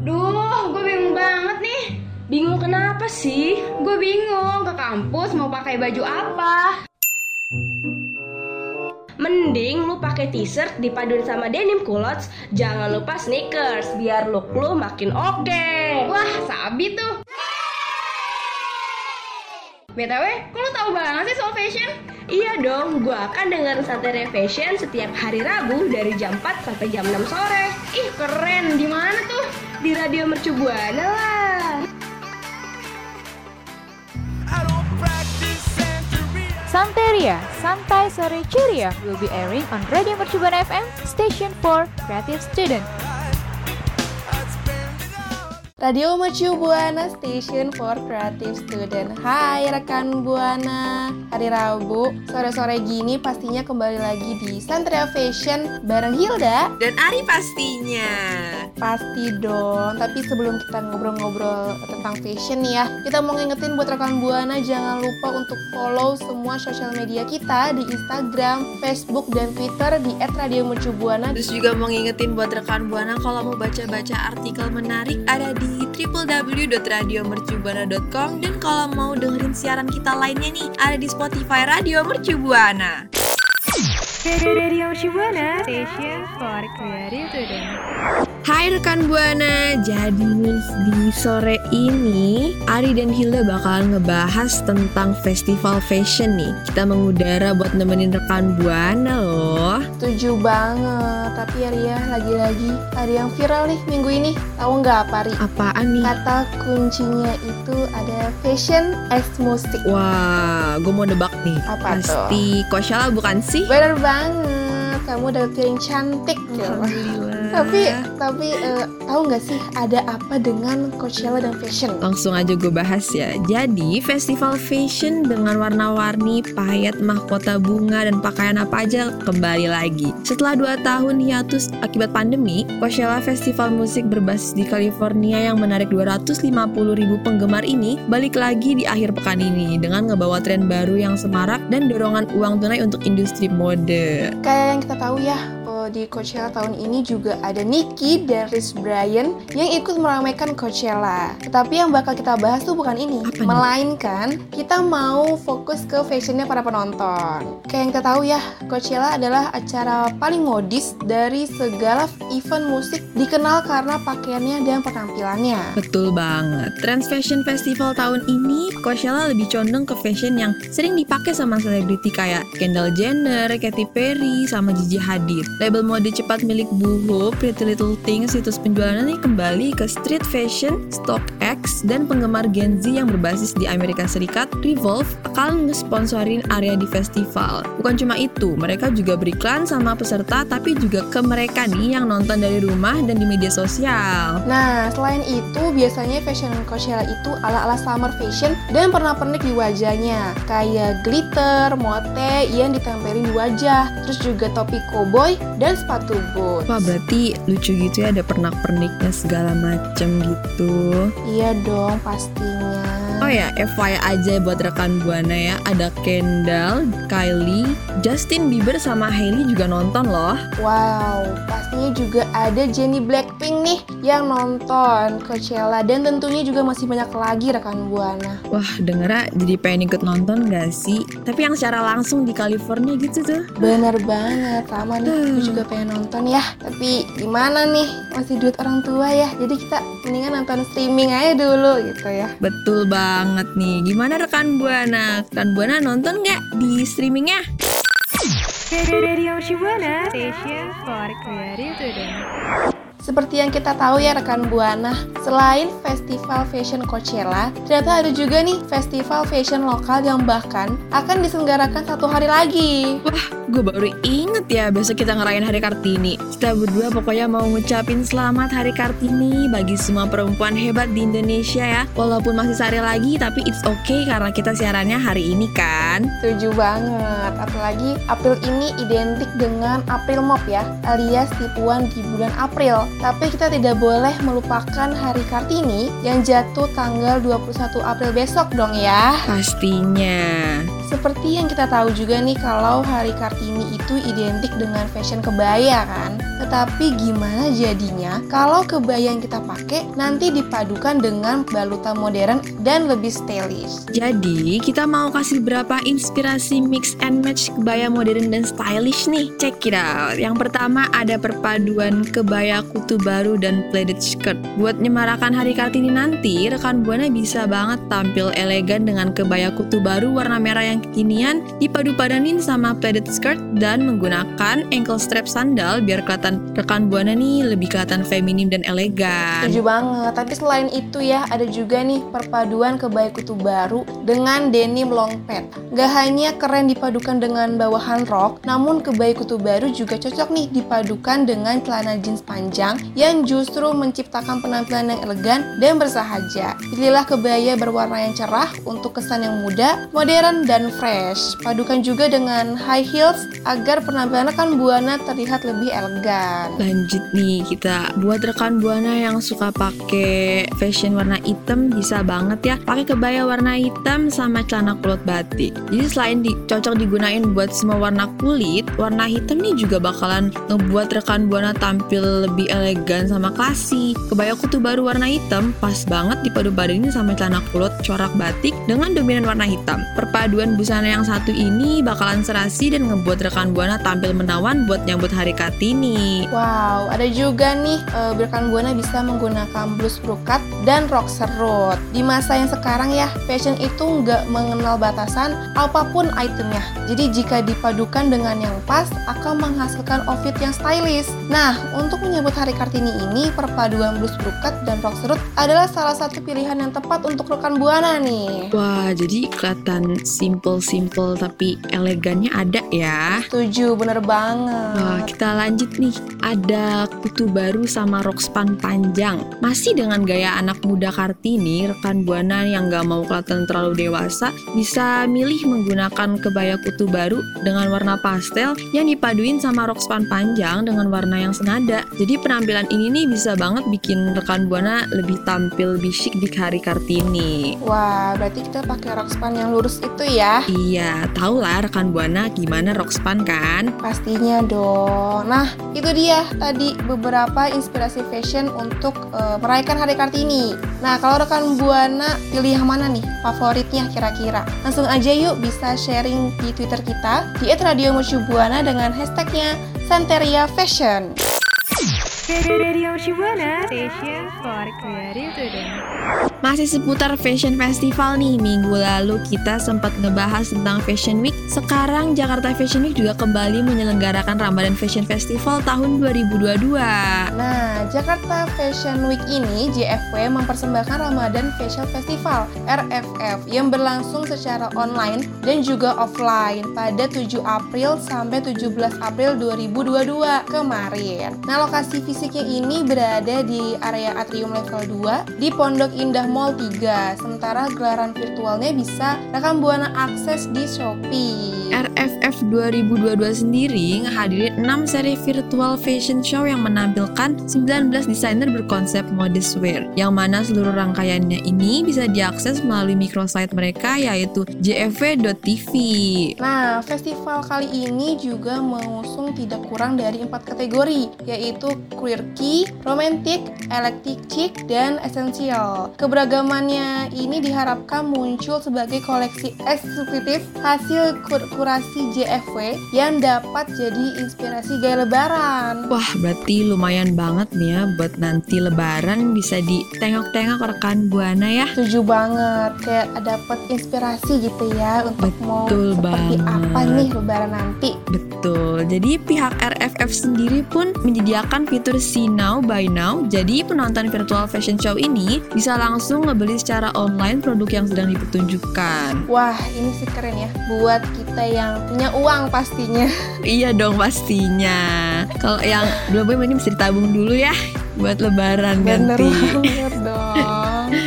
Duh, gue bingung banget nih. Bingung kenapa sih? Gue bingung ke kampus mau pakai baju apa. Mending lu pakai t-shirt dipaduin sama denim culottes, jangan lupa sneakers biar look lu makin oke. Wah, sabi tuh. BTW, kok lu tahu banget sih soal fashion? Iya dong, gua akan dengerin Santai Fashion setiap hari Rabu dari jam 4 sampai jam 6 sore. Ih, keren. Di mana tuh? Di Radio Mercu Buana lah. Santeria, Santai Sore Ceria will be airing on Radio Mercubuana FM, station for creative student. Radio Mercu Buana Station for Creative Student. Hai rekan Buana. Hari Rabu, sore-sore gini pastinya kembali lagi di Santria Fashion bareng Hilda. Dan Ari pastinya. Pasti dong, tapi sebelum kita ngobrol-ngobrol tentang fashion nih ya Kita mau ngingetin buat rekan Buana jangan lupa untuk follow semua sosial media kita Di Instagram, Facebook, dan Twitter di @radiomercubuana Terus juga mau ngingetin buat rekan Buana kalau mau baca-baca artikel menarik ada di www.radiomercubuana.com dan kalau mau dengerin siaran kita lainnya nih ada di Spotify Radio Mercu Buana. Radio Mercubuana, station for creative student. Hai rekan Buana, jadi nih di sore ini Ari dan Hilda bakalan ngebahas tentang festival fashion nih. Kita mengudara buat nemenin rekan Buana loh. Setuju banget, tapi ya Ria, lagi-lagi ada yang viral nih minggu ini Tahu nggak apa Ri? Apaan nih? Kata kuncinya itu ada fashion as musik Wah, gue mau nebak nih. Apa tuh? Pasti Kosyala bukan sih? Bener banget, kamu udah piring cantik. Alhamdulillah. Tapi, tapi eh, tahu nggak sih ada apa dengan Coachella dan fashion? Langsung aja gue bahas ya. Jadi, festival fashion dengan warna-warni, payet, mahkota bunga, dan pakaian apa aja kembali lagi. Setelah 2 tahun hiatus akibat pandemi, Coachella Festival musik berbasis di California yang menarik 250 ribu penggemar ini balik lagi di akhir pekan ini dengan ngebawa tren baru yang semarak dan dorongan uang tunai untuk industri mode. Kayak yang kita tahu ya, di Coachella tahun ini juga ada Nicky dan Rich Brian yang ikut meramaikan Coachella. Tetapi yang bakal kita bahas tuh bukan ini, Apa melainkan kita mau fokus ke fashionnya para penonton. Kayak yang kita tahu ya, Coachella adalah acara paling modis dari segala event musik dikenal karena pakaiannya dan penampilannya. Betul banget. Trends Fashion Festival tahun ini, Coachella lebih condong ke fashion yang sering dipakai sama selebriti kayak Kendall Jenner, Katy Perry, sama Gigi Hadid. Label mode cepat milik Boohoo, Pretty Little Things, situs penjualannya kembali ke street fashion, StockX, dan penggemar Gen Z yang berbasis di Amerika Serikat, Revolve, akan ngesponsorin area di festival. Bukan cuma itu, mereka juga beriklan sama peserta, tapi juga ke mereka nih yang nonton dari rumah dan di media sosial. Nah, selain itu, biasanya fashion Coachella itu ala-ala summer fashion dan pernak-pernik di wajahnya. Kayak glitter, mote yang ditempelin di wajah, terus juga topi koboi dan sepatu boot. Wah berarti lucu gitu ya ada pernak-perniknya segala macem gitu Iya dong, pastinya. Oh ya FYI aja buat rekan Buana ya Ada Kendall, Kylie, Justin Bieber sama Hailey juga nonton loh Wow, pastinya juga ada Jennie Blackpink nih yang nonton Coachella dan tentunya juga masih banyak lagi rekan Buana. Wah dengernya jadi pengen ikut nonton gak sih? Tapi yang secara langsung di California gitu tuh Bener banget, sama nih, aku juga pengen nonton ya. Tapi gimana nih, masih duit orang tua ya. Jadi kita mendingan nonton streaming aja dulu gitu ya. Betul banget nih Gimana rekan Buana? Rekan Buana nonton gak di streamingnya? Radio Mercubuana, station for creative student. Seperti yang kita tahu ya rekan Buana, selain festival fashion Coachella, ternyata ada juga nih festival fashion lokal yang bahkan akan diselenggarakan satu hari lagi. Gue baru inget ya besok kita ngerayain Hari Kartini. Kita berdua pokoknya mau ngucapin selamat Hari Kartini bagi semua perempuan hebat di Indonesia ya. Walaupun masih sehari lagi tapi it's okay karena kita siarannya hari ini kan. Setuju banget, apalagi April ini identik dengan April Mop ya, alias tipuan di bulan April. Tapi kita tidak boleh melupakan Hari Kartini yang jatuh tanggal 21 April besok dong ya. Pastinya. Seperti yang kita tahu juga nih kalau Hari Kartini itu identik dengan fashion kebaya kan. Tetapi gimana jadinya kalau kebaya yang kita pakai nanti dipadukan dengan balutan modern dan lebih stylish. Jadi, kita mau kasih berapa inspirasi mix and match kebaya modern dan stylish nih. Check it out. Yang pertama ada perpaduan kebaya kutu baru dan pleated skirt. Buat nyemarakan hari Kartini nanti, rekan Buana bisa banget tampil elegan dengan kebaya kutu baru warna merah yang kekinian, dipadu-padanin sama pleated skirt dan menggunakan ankle strap sandal biar kelihatan rekan Buana nih lebih kelihatan feminim dan elegan. Setuju banget. Tapi selain itu ya, ada juga nih perpaduan kebaya kutu baru dengan denim long pant. Gak hanya keren dipadukan dengan bawahan rok, namun kebaya kutu baru juga cocok nih dipadukan dengan celana jeans panjang yang justru menciptakan penampilan yang elegan dan bersahaja. Pilihlah kebaya berwarna yang cerah untuk kesan yang muda, modern, dan fresh. Padukan juga dengan high heels agar penampilan rekan Buana terlihat lebih elegan. Lanjut nih kita buat rekan buana yang suka pakai fashion warna hitam bisa banget ya pakai kebaya warna hitam sama celana kulot batik. Jadi selain di, cocok digunain buat semua warna kulit, warna hitam nih juga bakalan ngebuat rekan buana tampil lebih elegan sama klasi. Kebaya kutu baru warna hitam pas banget dipadu padanin sama celana kulot corak batik dengan dominan warna hitam. Perpaduan busana yang satu ini bakalan serasi dan ngebuat rekan buana tampil menawan buat nyambut hari Kartini. Wow, ada juga nih eh, rekan Buana bisa menggunakan blus brokat dan rok serut. Di masa yang sekarang ya, fashion itu nggak mengenal batasan apa pun itemnya. Jadi jika dipadukan dengan yang pas, akan menghasilkan outfit yang stylish. Nah, untuk menyambut hari Kartini ini, perpaduan blus brokat dan rok serut adalah salah satu pilihan yang tepat untuk rekan Buana nih. Wah, jadi kelihatan simple-simple tapi elegannya ada ya. Setuju, bener banget. Wah, kita lanjut nih. Ada kutu baru sama rok span panjang. Masih dengan gaya anak muda Kartini, rekan Buana yang gak mau kelihatan terlalu dewasa bisa milih menggunakan kebaya kutu baru dengan warna pastel yang dipaduin sama rok span panjang dengan warna yang senada. Jadi penampilan ini nih bisa banget bikin rekan Buana lebih tampil lebih chic di hari Kartini. Wah, berarti kita pakai rok span yang lurus itu ya? Iya, tau lah rekan Buana gimana rok span kan? Pastinya dong. Nah, itu dia tadi beberapa inspirasi fashion untuk eh, merayakan Hari Kartini. Nah, kalau rekan Buana pilih yang mana nih favoritnya kira-kira? Langsung aja yuk bisa sharing di Twitter kita di @radiomercubuana dengan hashtagnya Santeria Fashion. Radio Shibuana, station for creative student. Masih seputar Fashion Festival nih, minggu lalu kita sempat ngebahas tentang Fashion Week. Sekarang Jakarta Fashion Week juga kembali menyelenggarakan Ramadan Fashion Festival tahun 2022. Nah, Jakarta Fashion Week ini JFW mempersembahkan Ramadan Fashion Festival RFF yang berlangsung secara online dan juga offline pada 7 April sampai 17 April 2022 kemarin. Nah, lokasi fisiknya ini berada di area atrium level 2 di Pondok Indah Mall 3. Sementara gelaran virtualnya bisa rekan Buana akses di Shopee. RFF 2022 sendiri ngehadirin 6 seri virtual fashion show yang menampilkan 19 desainer berkonsep modest wear yang mana seluruh rangkaiannya ini bisa diakses melalui microsite mereka yaitu jfw.tv. Nah, festival kali ini juga mengusung tidak kurang dari empat kategori, yaitu quirky, romantic, eclectic chic, dan essential. Keberagamannya ini diharapkan muncul sebagai koleksi eksklusif hasil kur- kurasi JFW yang dapat jadi inspirasi gaya lebaran. Wah, berarti lumayan banget nih ya buat nanti lebaran bisa ditengok-tengok rekan Buana ya. Setuju banget, kayak dapat inspirasi gitu ya untuk mau Betul seperti apa nih lebaran nanti. Betul. Jadi pihak RFF sendiri pun menyediakan fitur See Now Buy Now. Jadi penonton virtual fashion show ini bisa langsung ngebeli secara online produk yang sedang dipertunjukkan. Wah, ini sih keren ya buat kita yang punya uang pastinya. Iya dong pastinya. Kalau yang belum punya ini bisa ditabung dulu ya buat lebaran Bener nanti. banget dong.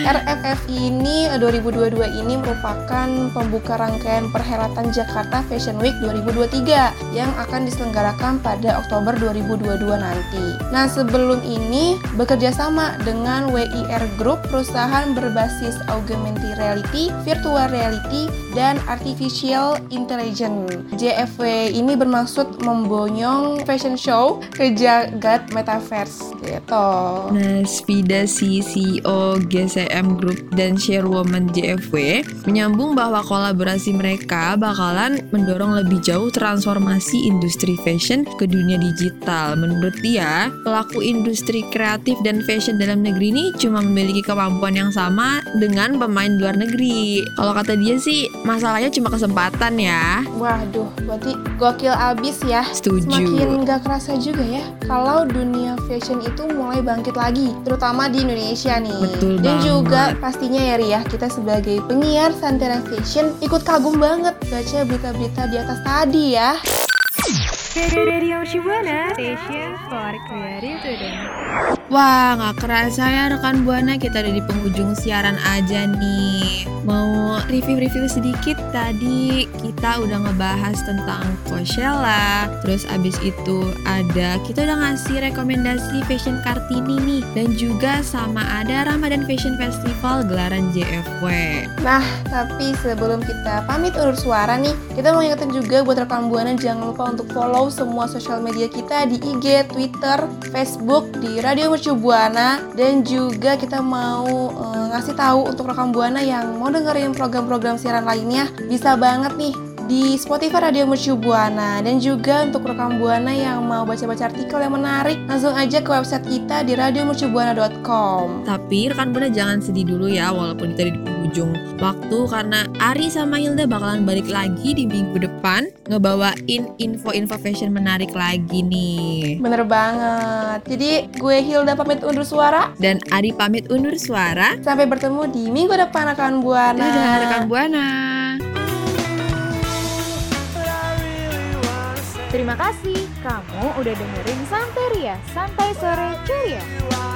RFF ini eh, 2022 ini merupakan pembuka rangkaian perhelatan Jakarta Fashion Week 2023 yang akan diselenggarakan pada Oktober 2022 nanti. Nah, sebelum ini bekerja sama dengan WIR Group, perusahaan berbasis augmented reality, virtual reality, dan artificial intelligence. JFW ini bermaksud membonyong fashion show ke jagat metaverse gitu. Nah, Svida si CEO GCM Group dan Chairwoman JFW menyambung bahwa kolaborasi mereka bakalan mendorong lebih jauh transformasi industri fashion ke dunia digital. Menurut dia, pelaku industri kreatif dan fashion dalam negeri ini cuma memiliki kemampuan yang sama dengan pemain luar negeri. Kalau kata dia sih, masalahnya cuma kesempatan ya. Waduh, berarti gokil abis ya. Setuju. Semakin gak kerasa juga ya kalau dunia fashion itu mulai bangkit lagi, terutama di Indonesia nih. Betul Dan banget. juga pastinya ya Ria, kita sebagai penyiar Santera Fashion ikut kagum banget baca berita-berita di atas tadi ya. Radio Shibuana, station for creative student. Wah, nggak kerasa ya rekan Buana kita ada di penghujung siaran aja nih. Mau review-review sedikit tadi kita udah ngebahas tentang Coachella, terus abis itu ada kita udah ngasih rekomendasi Fashion Kartini nih dan juga sama ada Ramadan Fashion Festival gelaran JFW. Nah, tapi sebelum kita pamit undur suara nih, kita mau ingetin juga buat rekan Buana jangan lupa untuk follow semua sosial media kita di IG, Twitter, Facebook, di Radio Mercu Buana. Dan juga kita mau eh, ngasih tahu untuk rekan Buana yang mau dengerin program-program siaran lainnya. Bisa banget nih di Spotify Radio Mercu Buana dan juga untuk rekan Buana yang mau baca-baca artikel yang menarik langsung aja ke website kita di radiomercubuana.com. Tapi rekan Buana jangan sedih dulu ya walaupun kita di penghujung waktu karena Ari sama Hilda bakalan balik lagi di minggu depan ngebawain info-info fashion menarik lagi nih. Bener banget. Jadi gue Hilda pamit undur suara. Dan Ari pamit undur suara. Sampai bertemu di minggu depan rekan Buana. Dadah rekan Buana. Terima kasih kamu udah dengerin Santeria, Santai Sore Ceria.